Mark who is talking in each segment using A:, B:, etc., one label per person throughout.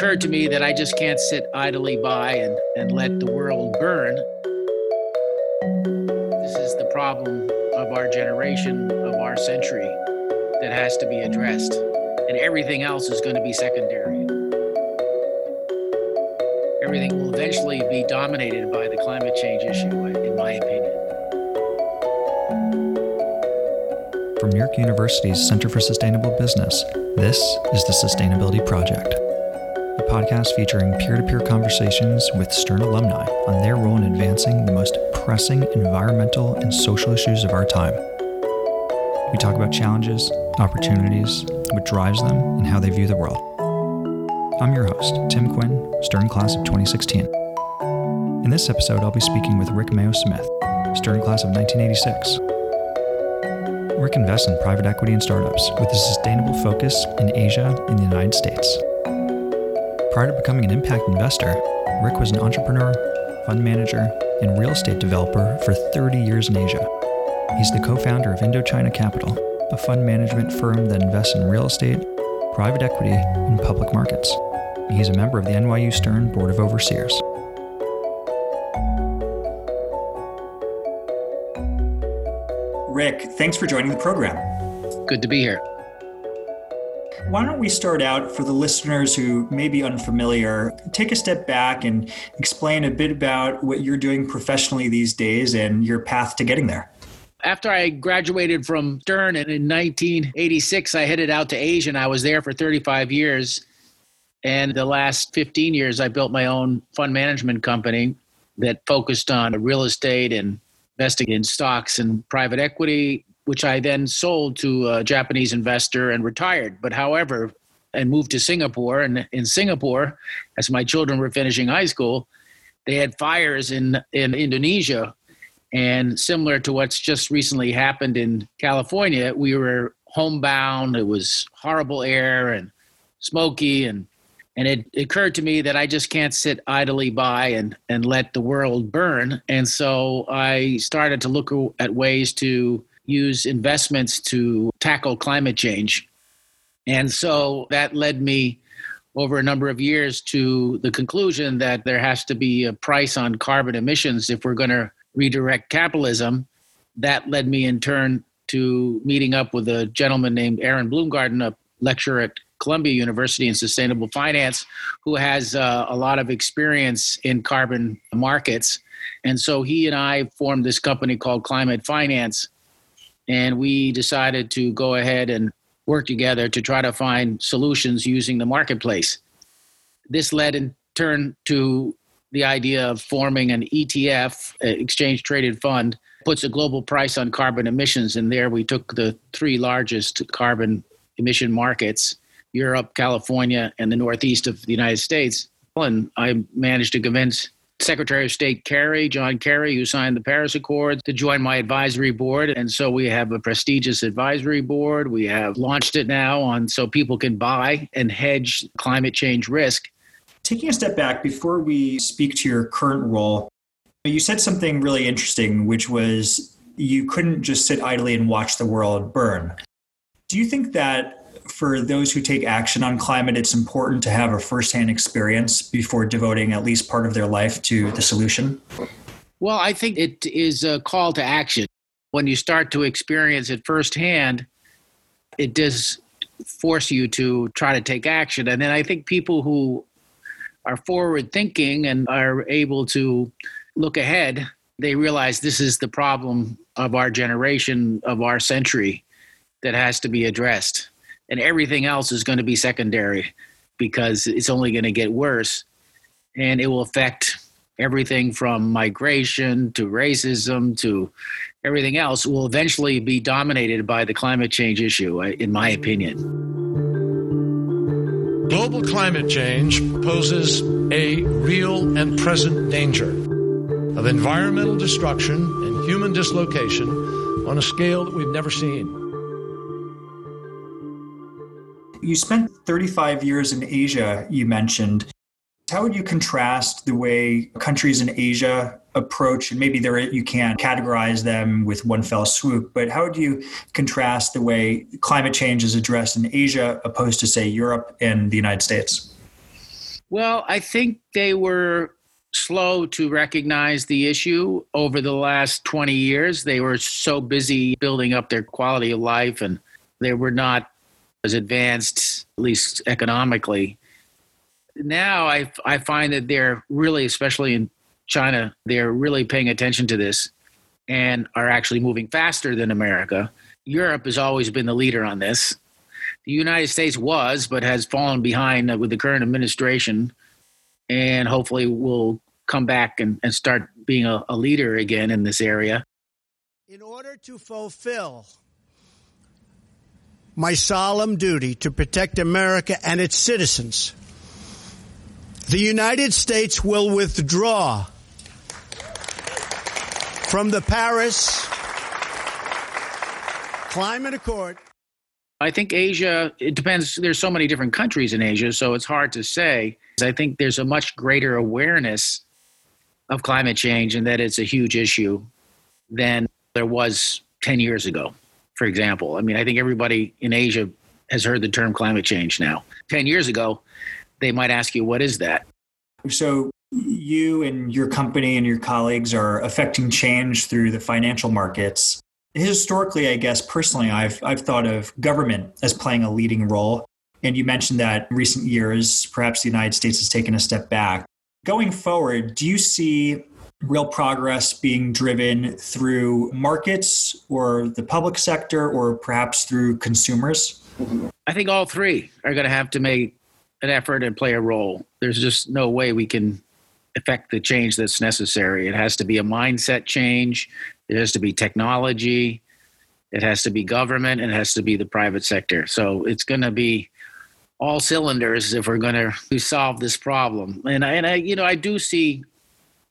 A: occurred to me that I just can't sit idly by and, and let the world burn. This is the problem of our generation, of our century, that has to be addressed. And everything else is going to be secondary. Everything will eventually be dominated by the climate change issue, in my opinion.
B: From New York University's Center for Sustainable Business, this is the Sustainability Project podcast featuring peer to peer conversations with Stern alumni on their role in advancing the most pressing environmental and social issues of our time. We talk about challenges, opportunities, what drives them, and how they view the world. I'm your host, Tim Quinn, Stern Class of 2016. In this episode, I'll be speaking with Rick Mayo Smith, Stern Class of 1986. Rick invests in private equity and startups with a sustainable focus in Asia and the United States. Prior to becoming an impact investor, Rick was an entrepreneur, fund manager, and real estate developer for 30 years in Asia. He's the co founder of Indochina Capital, a fund management firm that invests in real estate, private equity, and public markets. He's a member of the NYU Stern Board of Overseers.
C: Rick, thanks for joining the program.
A: Good to be here.
C: Why don't we start out for the listeners who may be unfamiliar? Take a step back and explain a bit about what you're doing professionally these days and your path to getting there.
A: After I graduated from Stern and in 1986, I headed out to Asia and I was there for 35 years. And the last 15 years, I built my own fund management company that focused on real estate and investing in stocks and private equity, which I then sold to a Japanese investor and retired. But however, and moved to Singapore. And in Singapore, as my children were finishing high school, they had fires in, in Indonesia. And similar to what's just recently happened in California, we were homebound. It was horrible air and smoky. And, and it occurred to me that I just can't sit idly by and, and let the world burn. And so I started to look at ways to use investments to tackle climate change. And so that led me over a number of years to the conclusion that there has to be a price on carbon emissions if we're going to redirect capitalism. That led me in turn to meeting up with a gentleman named Aaron Bloomgarden, a lecturer at Columbia University in sustainable finance, who has uh, a lot of experience in carbon markets. And so he and I formed this company called Climate Finance and we decided to go ahead and work together to try to find solutions using the marketplace. This led in turn to the idea of forming an ETF, uh, exchange traded fund, puts a global price on carbon emissions. And there we took the three largest carbon emission markets Europe, California, and the Northeast of the United States. And I managed to convince Secretary of State Kerry, John Kerry, who signed the Paris Accord, to join my advisory board. And so we have a prestigious advisory board. We have launched it now on so people can buy and hedge climate change risk.
C: Taking a step back before we speak to your current role, you said something really interesting, which was you couldn't just sit idly and watch the world burn. Do you think that for those who take action on climate, it's important to have a firsthand experience before devoting at least part of their life to the solution?
A: Well, I think it is a call to action. When you start to experience it firsthand, it does force you to try to take action. And then I think people who are forward thinking and are able to look ahead, they realize this is the problem of our generation, of our century, that has to be addressed and everything else is going to be secondary because it's only going to get worse. And it will affect everything from migration to racism to everything else will eventually be dominated by the climate change issue in my opinion.
D: Global climate change poses a real and present danger of environmental destruction and human dislocation on a scale that we've never seen
C: You spent 35 years in Asia, you mentioned. How would you contrast the way countries in Asia approach, and maybe there you can't categorize them with one fell swoop, but how would you contrast the way climate change is addressed in Asia opposed to, say, Europe and the United States?
A: Well, I think they were slow to recognize the issue over the last 20 years. They were so busy building up their quality of life and they were not as advanced, at least economically. Now I, I find that they're really, especially in China, they're really paying attention to this and are actually moving faster than America. Europe has always been the leader on this. The United States was, but has fallen behind with the current administration and hopefully will come back and, and start being a, a leader again in this area.
E: In order to fulfill my solemn duty to protect America and its citizens, the United States will withdraw from the Paris Climate Accord.
A: I think Asia, it depends. There's so many different countries in Asia, so it's hard to say. I think there's a much greater awareness of climate change and that it's a huge issue than there was 10 years ago, for example. I mean, I think everybody in Asia has heard the term climate change now. 10 years ago, they might ask you, what is that?
C: So, you and your company and your colleagues are affecting change through the financial markets. Historically, I guess personally, I've, I've thought of government as playing a leading role. And you mentioned that in recent years, perhaps the United States has taken a step back. Going forward, do you see real progress being driven through markets or the public sector or perhaps through consumers?
A: I think all three are going to have to make an effort and play a role. There's just no way we can affect the change that's necessary. It has to be a mindset change, it has to be technology, it has to be government, it has to be the private sector. So it's going to be all cylinders if we're going to solve this problem. And I, and I, you know, I do see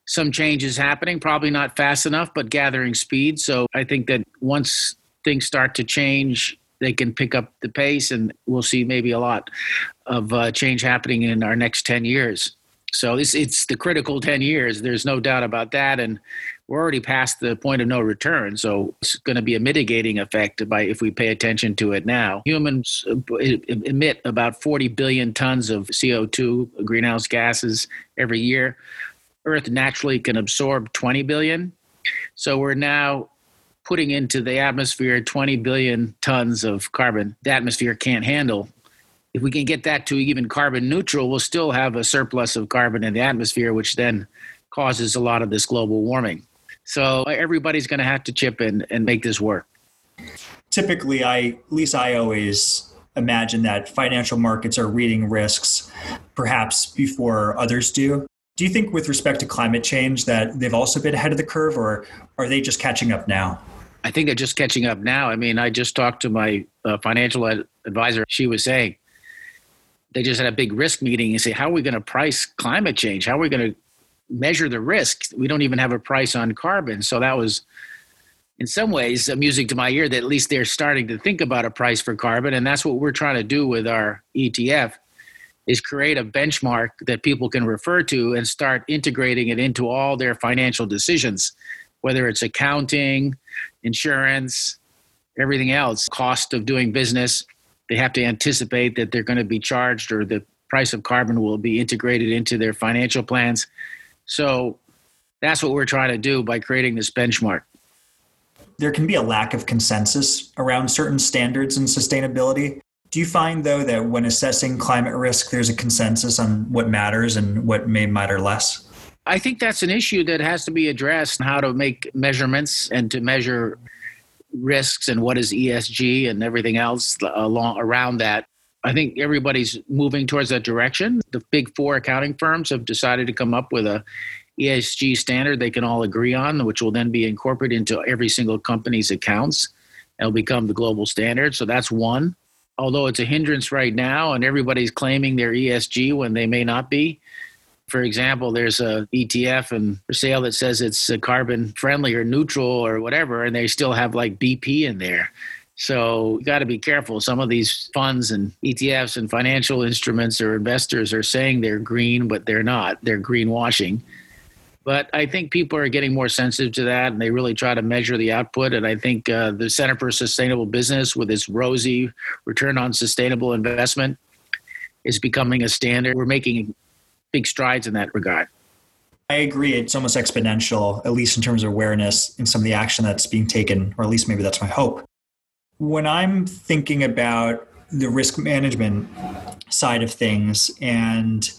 A: some changes happening, probably not fast enough, but gathering speed. So I think that once things start to change, they can pick up the pace, and we'll see maybe a lot of uh, change happening in our next ten years. So it's it's the critical ten years. There's no doubt about that, and we're already past the point of no return. So it's going to be a mitigating effect by if we pay attention to it now. Humans uh, emit about 40 billion tons of CO2 greenhouse gases every year. Earth naturally can absorb 20 billion. So we're now putting into the atmosphere 20 billion tons of carbon the atmosphere can't handle. If we can get that to even carbon neutral, we'll still have a surplus of carbon in the atmosphere, which then causes a lot of this global warming. So everybody's going to have to chip in and make this work.
C: Typically, I at least I always imagine that financial markets are reading risks perhaps before others do. Do you think, with respect to climate change, that they've also been ahead of the curve, or are they just catching up now?
A: I think they're just catching up now. I mean, I just talked to my uh, financial ad- advisor. She was saying they just had a big risk meeting and say, how are we going to price climate change? How are we going to measure the risk. We don't even have a price on carbon. So that was, in some ways, music to my ear that at least they're starting to think about a price for carbon. And that's what we're trying to do with our ETF is create a benchmark that people can refer to and start integrating it into all their financial decisions, whether it's accounting, insurance, everything else, cost of doing business. They have to anticipate that they're going to be charged or the price of carbon will be integrated into their financial plans. So that's what we're trying to do by creating this benchmark.
C: There can be a lack of consensus around certain standards in sustainability. Do you find, though, that when assessing climate risk, there's a consensus on what matters and what may matter less?
A: I think that's an issue that has to be addressed how to make measurements and to measure risks and what is ESG and everything else along around that. I think everybody's moving towards that direction. The big four accounting firms have decided to come up with a ESG standard they can all agree on, which will then be incorporated into every single company's accounts. It'll become the global standard. So that's one. Although it's a hindrance right now, and everybody's claiming they're ESG when they may not be. For example, there's a ETF and for sale that says it's carbon friendly or neutral or whatever, and they still have like BP in there. So you got to be careful. Some of these funds and ETFs and financial instruments or investors are saying they're green, but they're not. They're greenwashing. But I think people are getting more sensitive to that, and they really try to measure the output. And I think uh, the Center for Sustainable Business, with its ROSI return on sustainable investment, is becoming a standard. We're making big strides in that regard.
C: I agree. It's almost exponential, at least in terms of awareness and some of the action that's being taken, or at least maybe that's my hope. When I'm thinking about the risk management side of things and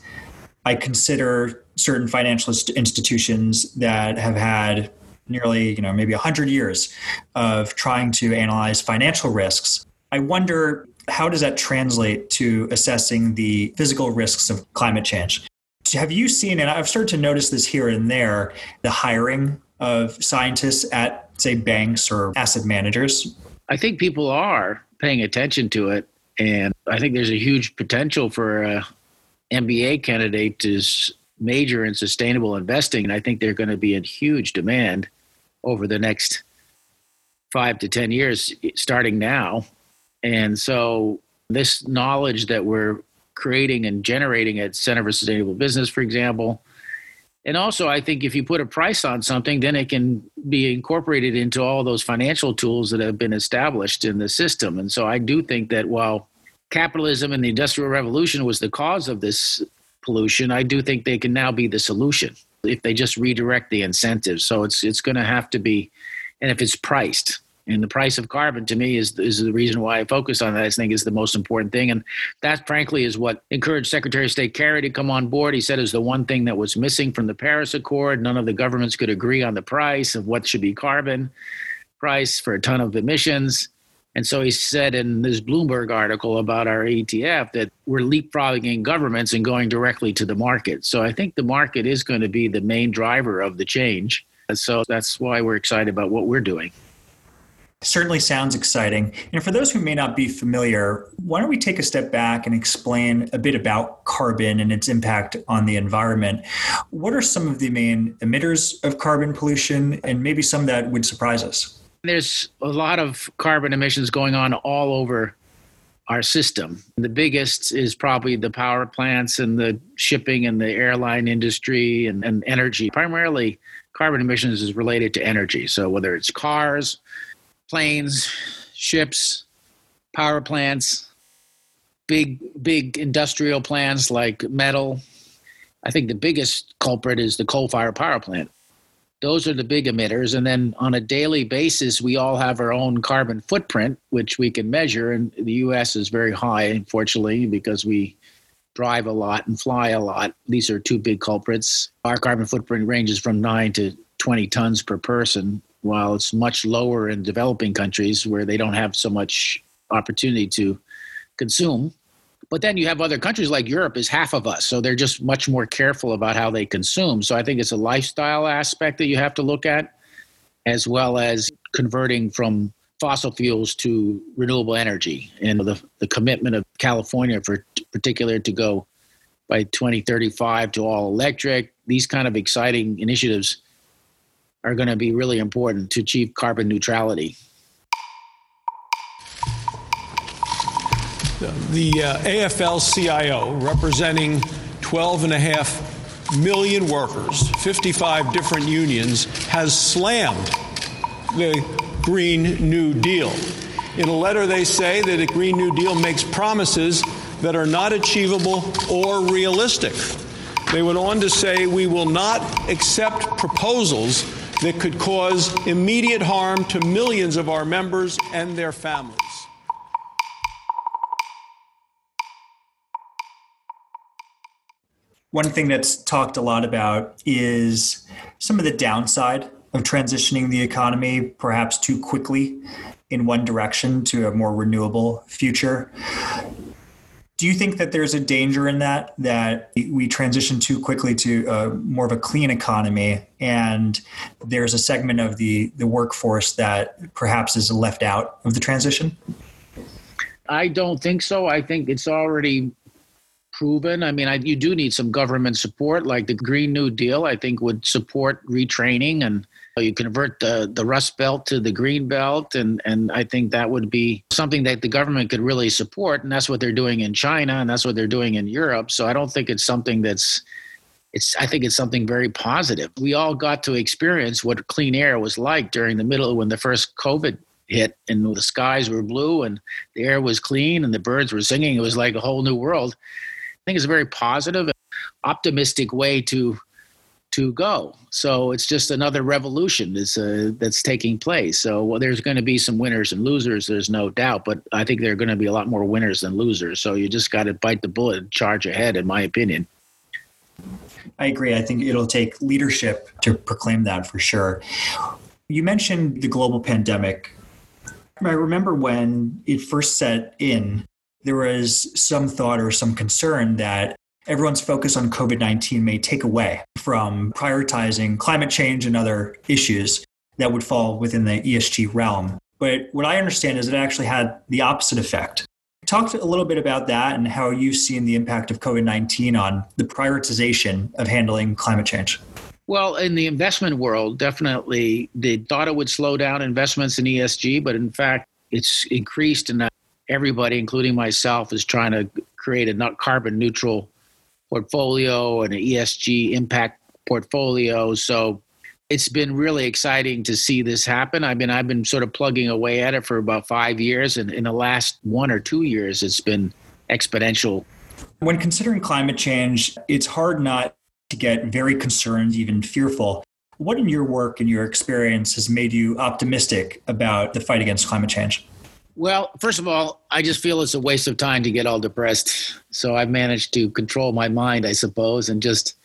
C: I consider certain financial institutions that have had nearly, you know, maybe 100 years of trying to analyze financial risks. I wonder how does that translate to assessing the physical risks of climate change? Have you seen, and I've started to notice this here and there, the hiring of scientists at, say, banks or asset managers?
A: I think people are paying attention to it. And I think there's a huge potential for a MBA candidate to major in sustainable investing. And I think they're going to be in huge demand over the next five to 10 years, starting now. And so, this knowledge that we're creating and generating at Center for Sustainable Business, for example, and also, I think if you put a price on something, then it can be incorporated into all those financial tools that have been established in the system. And so I do think that while capitalism and the Industrial Revolution was the cause of this pollution, I do think they can now be the solution if they just redirect the incentives. So it's it's going to have to be, and if it's priced, and the price of carbon to me is is the reason why I focus on that. I think is the most important thing, and that frankly is what encouraged Secretary of State Kerry to come on board. He said is the one thing that was missing from the Paris Accord. None of the governments could agree on the price of what should be carbon price for a ton of emissions. And so he said in this Bloomberg article about our ETF that we're leapfrogging governments and going directly to the market. So I think the market is going to be the main driver of the change. And so that's why we're excited about what we're doing.
C: Certainly sounds exciting. And for those who may not be familiar, why don't we take a step back and explain a bit about carbon and its impact on the environment? What are some of the main emitters of carbon pollution and maybe some that would surprise us?
A: There's a lot of carbon emissions going on all over our system. The biggest is probably the power plants and the shipping and the airline industry and, and energy. Primarily, carbon emissions is related to energy. So whether it's cars, planes, ships, power plants, big big industrial plants like metal. I think the biggest culprit is the coal-fired power plant. Those are the big emitters, and then on a daily basis, we all have our own carbon footprint, which we can measure. And the U.S. is very high, unfortunately, because we drive a lot and fly a lot. These are two big culprits. Our carbon footprint ranges from nine to 20 tons per person while it's much lower in developing countries where they don't have so much opportunity to consume. But then you have other countries like Europe is half of us, so they're just much more careful about how they consume. So I think it's a lifestyle aspect that you have to look at, as well as converting from fossil fuels to renewable energy and the, the commitment of California for particular to go by 2035 to all electric. These kind of exciting initiatives are going to be really important to achieve carbon neutrality.
F: The uh, AFL CIO, representing 12 and a half million workers, 55 different unions, has slammed the Green New Deal. In a letter, they say that the Green New Deal makes promises that are not achievable or realistic. They went on to say, We will not accept proposals that could cause immediate harm to millions of our members and their families.
C: One thing that's talked a lot about is some of the downside of transitioning the economy perhaps too quickly in one direction to a more renewable future. Do you think that there's a danger in that, that we transition too quickly to uh, more of a clean economy and there's a segment of the, the workforce that perhaps is left out of the transition?
A: I don't think so. I think it's already proven. I mean, I, you do need some government support, like the Green New Deal, I think would support retraining and uh, you convert the, the Rust Belt to the Green Belt. And, and I think that would be something that the government could really support. And that's what they're doing in China and that's what they're doing in Europe. So I don't think it's something that's, it's, I think it's something very positive. We all got to experience what clean air was like during the middle when the first COVID hit and the skies were blue and the air was clean and the birds were singing. It was like a whole new world. I think it's a very positive. optimistic way to to go. So it's just another revolution that's uh, that's taking place. So well, there's going to be some winners and losers. There's no doubt, but I think there are going to be a lot more winners than losers. So you just got to bite the bullet and charge ahead, in my opinion.
C: I agree. I think it'll take leadership to proclaim that for sure. You mentioned the global pandemic. I remember when it first set in, there was some thought or some concern that everyone's focus on COVID 19 may take away from prioritizing climate change and other issues that would fall within the ESG realm. But what I understand is it actually had the opposite effect. Talk a little bit about that and how you've seen the impact of COVID 19 on the prioritization of handling climate change.
A: Well, in the investment world, definitely they thought it would slow down investments in ESG, but in fact, it's increased, and everybody, including myself, is trying to create a not carbon neutral portfolio and an ESG impact portfolio. So it's been really exciting to see this happen. I mean, I've been sort of plugging away at it for about five years, and in the last one or two years, it's been exponential.
C: When considering climate change, it's hard not to get very concerned, even fearful. What in your work and your experience has made you optimistic about the fight against climate change?
A: Well, first of all, I just feel it's a waste of time to get all depressed. So I've managed to control my mind, I suppose, and just,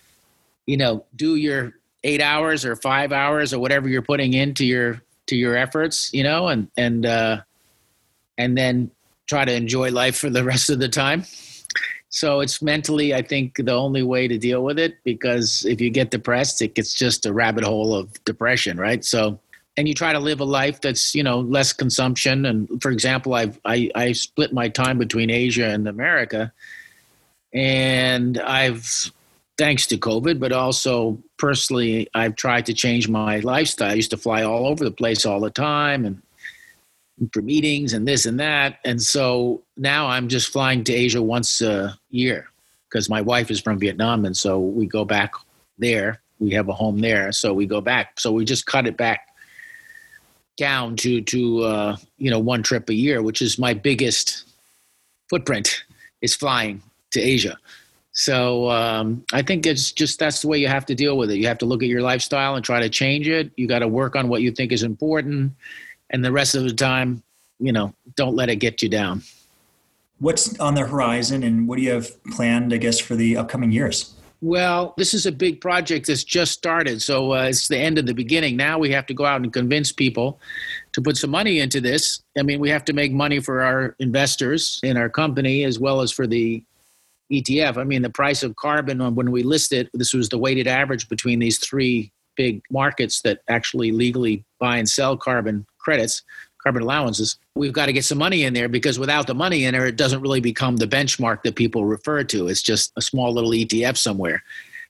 A: you know, do your eight hours or five hours or whatever you're putting into your to your efforts, you know, and and uh, and then try to enjoy life for the rest of the time. So it's mentally, I think, the only way to deal with it because if you get depressed, it gets just a rabbit hole of depression, right? So and you try to live a life that's you know less consumption. And for example i've i, I split my time between asia and america. And i've thanks to covid but also personally i've tried to change my lifestyle. I used to fly all over the place all the time and for meetings and this and that. And so now i'm just flying to asia once a year because my wife is from vietnam. And so we go back there. We have a home there. So we go back. So we just cut it back down to to uh, you know one trip a year, which is my biggest footprint is flying to Asia. So um, I think it's just that's the way you have to deal with it. You have to look at your lifestyle and try to change it. You got to work on what you think is important, and the rest of the time, you know, don't let it get you down.
C: What's on the horizon, and what do you have planned? I guess for the upcoming years.
A: Well, this is a big project that's just started. So uh, it's the end of the beginning. Now we have to go out and convince people to put some money into this. I mean, we have to make money for our investors in our company as well as for the ETF. I mean, the price of carbon when we listed, this was the weighted average between these three big markets that actually legally buy and sell carbon credits carbon allowances, we've got to get some money in there because without the money in there, it doesn't really become the benchmark that people refer to. It's just a small little ETF somewhere.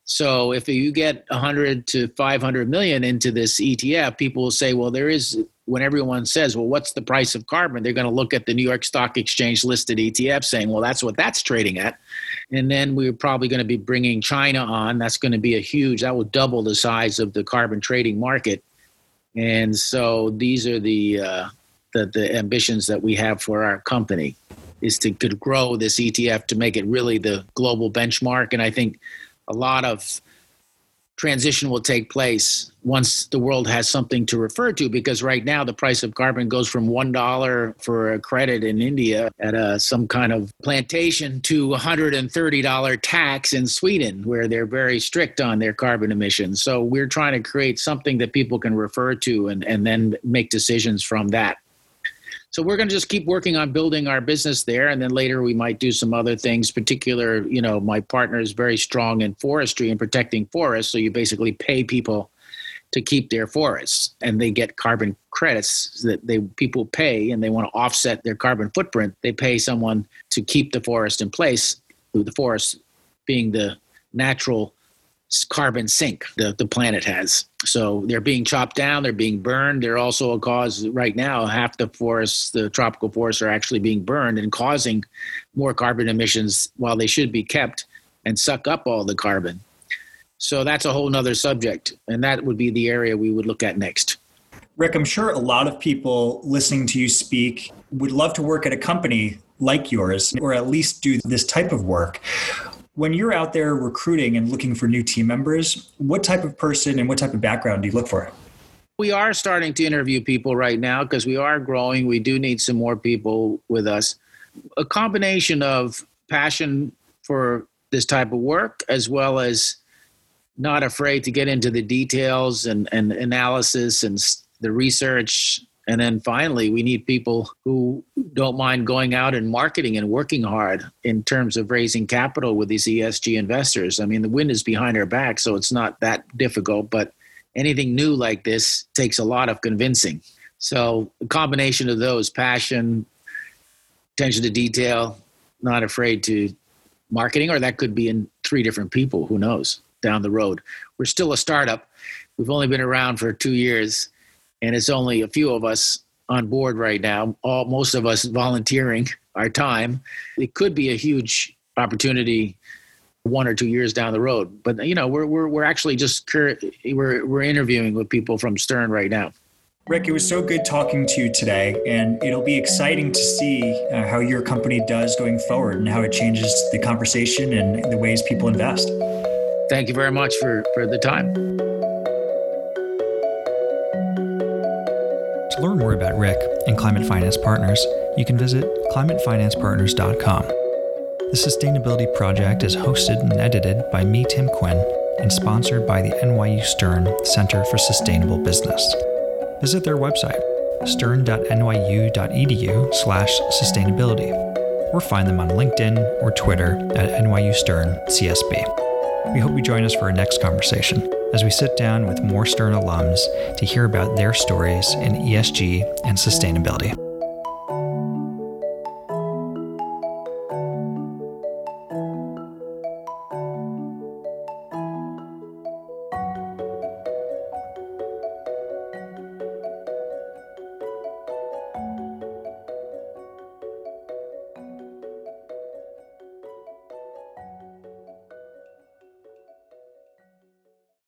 A: So if you get 100 to 500 million into this ETF, people will say, well, there is, when everyone says, well, what's the price of carbon? They're going to look at the New York Stock Exchange listed ETF saying, well, that's what that's trading at. And then we're probably going to be bringing China on. That's going to be a huge, that will double the size of the carbon trading market. And so these are the, uh, the, the ambitions that we have for our company is to could grow this ETF to make it really the global benchmark. And I think a lot of transition will take place once the world has something to refer to because right now the price of carbon goes from $1 for a credit in india at a, some kind of plantation to $130 tax in sweden where they're very strict on their carbon emissions so we're trying to create something that people can refer to and, and then make decisions from that so we're going to just keep working on building our business there and then later we might do some other things particular you know my partner is very strong in forestry and protecting forests so you basically pay people to keep their forests and they get carbon credits that they people pay and they want to offset their carbon footprint. They pay someone to keep the forest in place the forest being the natural carbon sink the, the planet has. So they're being chopped down, they're being burned. They're also a cause right now, half the forests, the tropical forests are actually being burned and causing more carbon emissions while they should be kept and suck up all the carbon. So that's a whole nother subject. And that would be the area we would look at next.
C: Rick, I'm sure a lot of people listening to you speak would love to work at a company like yours or at least do this type of work When you're out there recruiting and looking for new team members, what type of person and what type of background do you look for?
A: We are starting to interview people right now because we are growing. We do need some more people with us. A combination of passion for this type of work as well as not afraid to get into the details and, and analysis and the research. And then finally, we need people who don't mind going out and marketing and working hard in terms of raising capital with these ESG investors. I mean, the wind is behind our back, so it's not that difficult, but anything new like this takes a lot of convincing. So, a combination of those passion, attention to detail, not afraid to marketing, or that could be in three different people, who knows? down the road. We're still a startup. We've only been around for two years, and it's only a few of us on board right now. All most of us volunteering our time. It could be a huge opportunity one or two years down the road. But you know, we're we're we're actually just cur- we're we're interviewing with people from Stern right now.
C: Rick, it was so good talking to you today, and it'll be exciting to see uh, how your company does going forward and how it changes the conversation and the ways people invest
A: thank you very much for, for the time.
B: Learn more about Rick and Climate Finance Partners, you can visit climatefinancepartners.com. The Sustainability Project is hosted and edited by me, Tim Quinn, and sponsored by the NYU Stern Center for Sustainable Business. Visit their website, stern.nyu.edu slash sustainability, or find them on LinkedIn or Twitter at NYU Stern CSB. We hope you join us for our next conversation as we sit down with more Stern alums to hear about their stories in ESG and sustainability.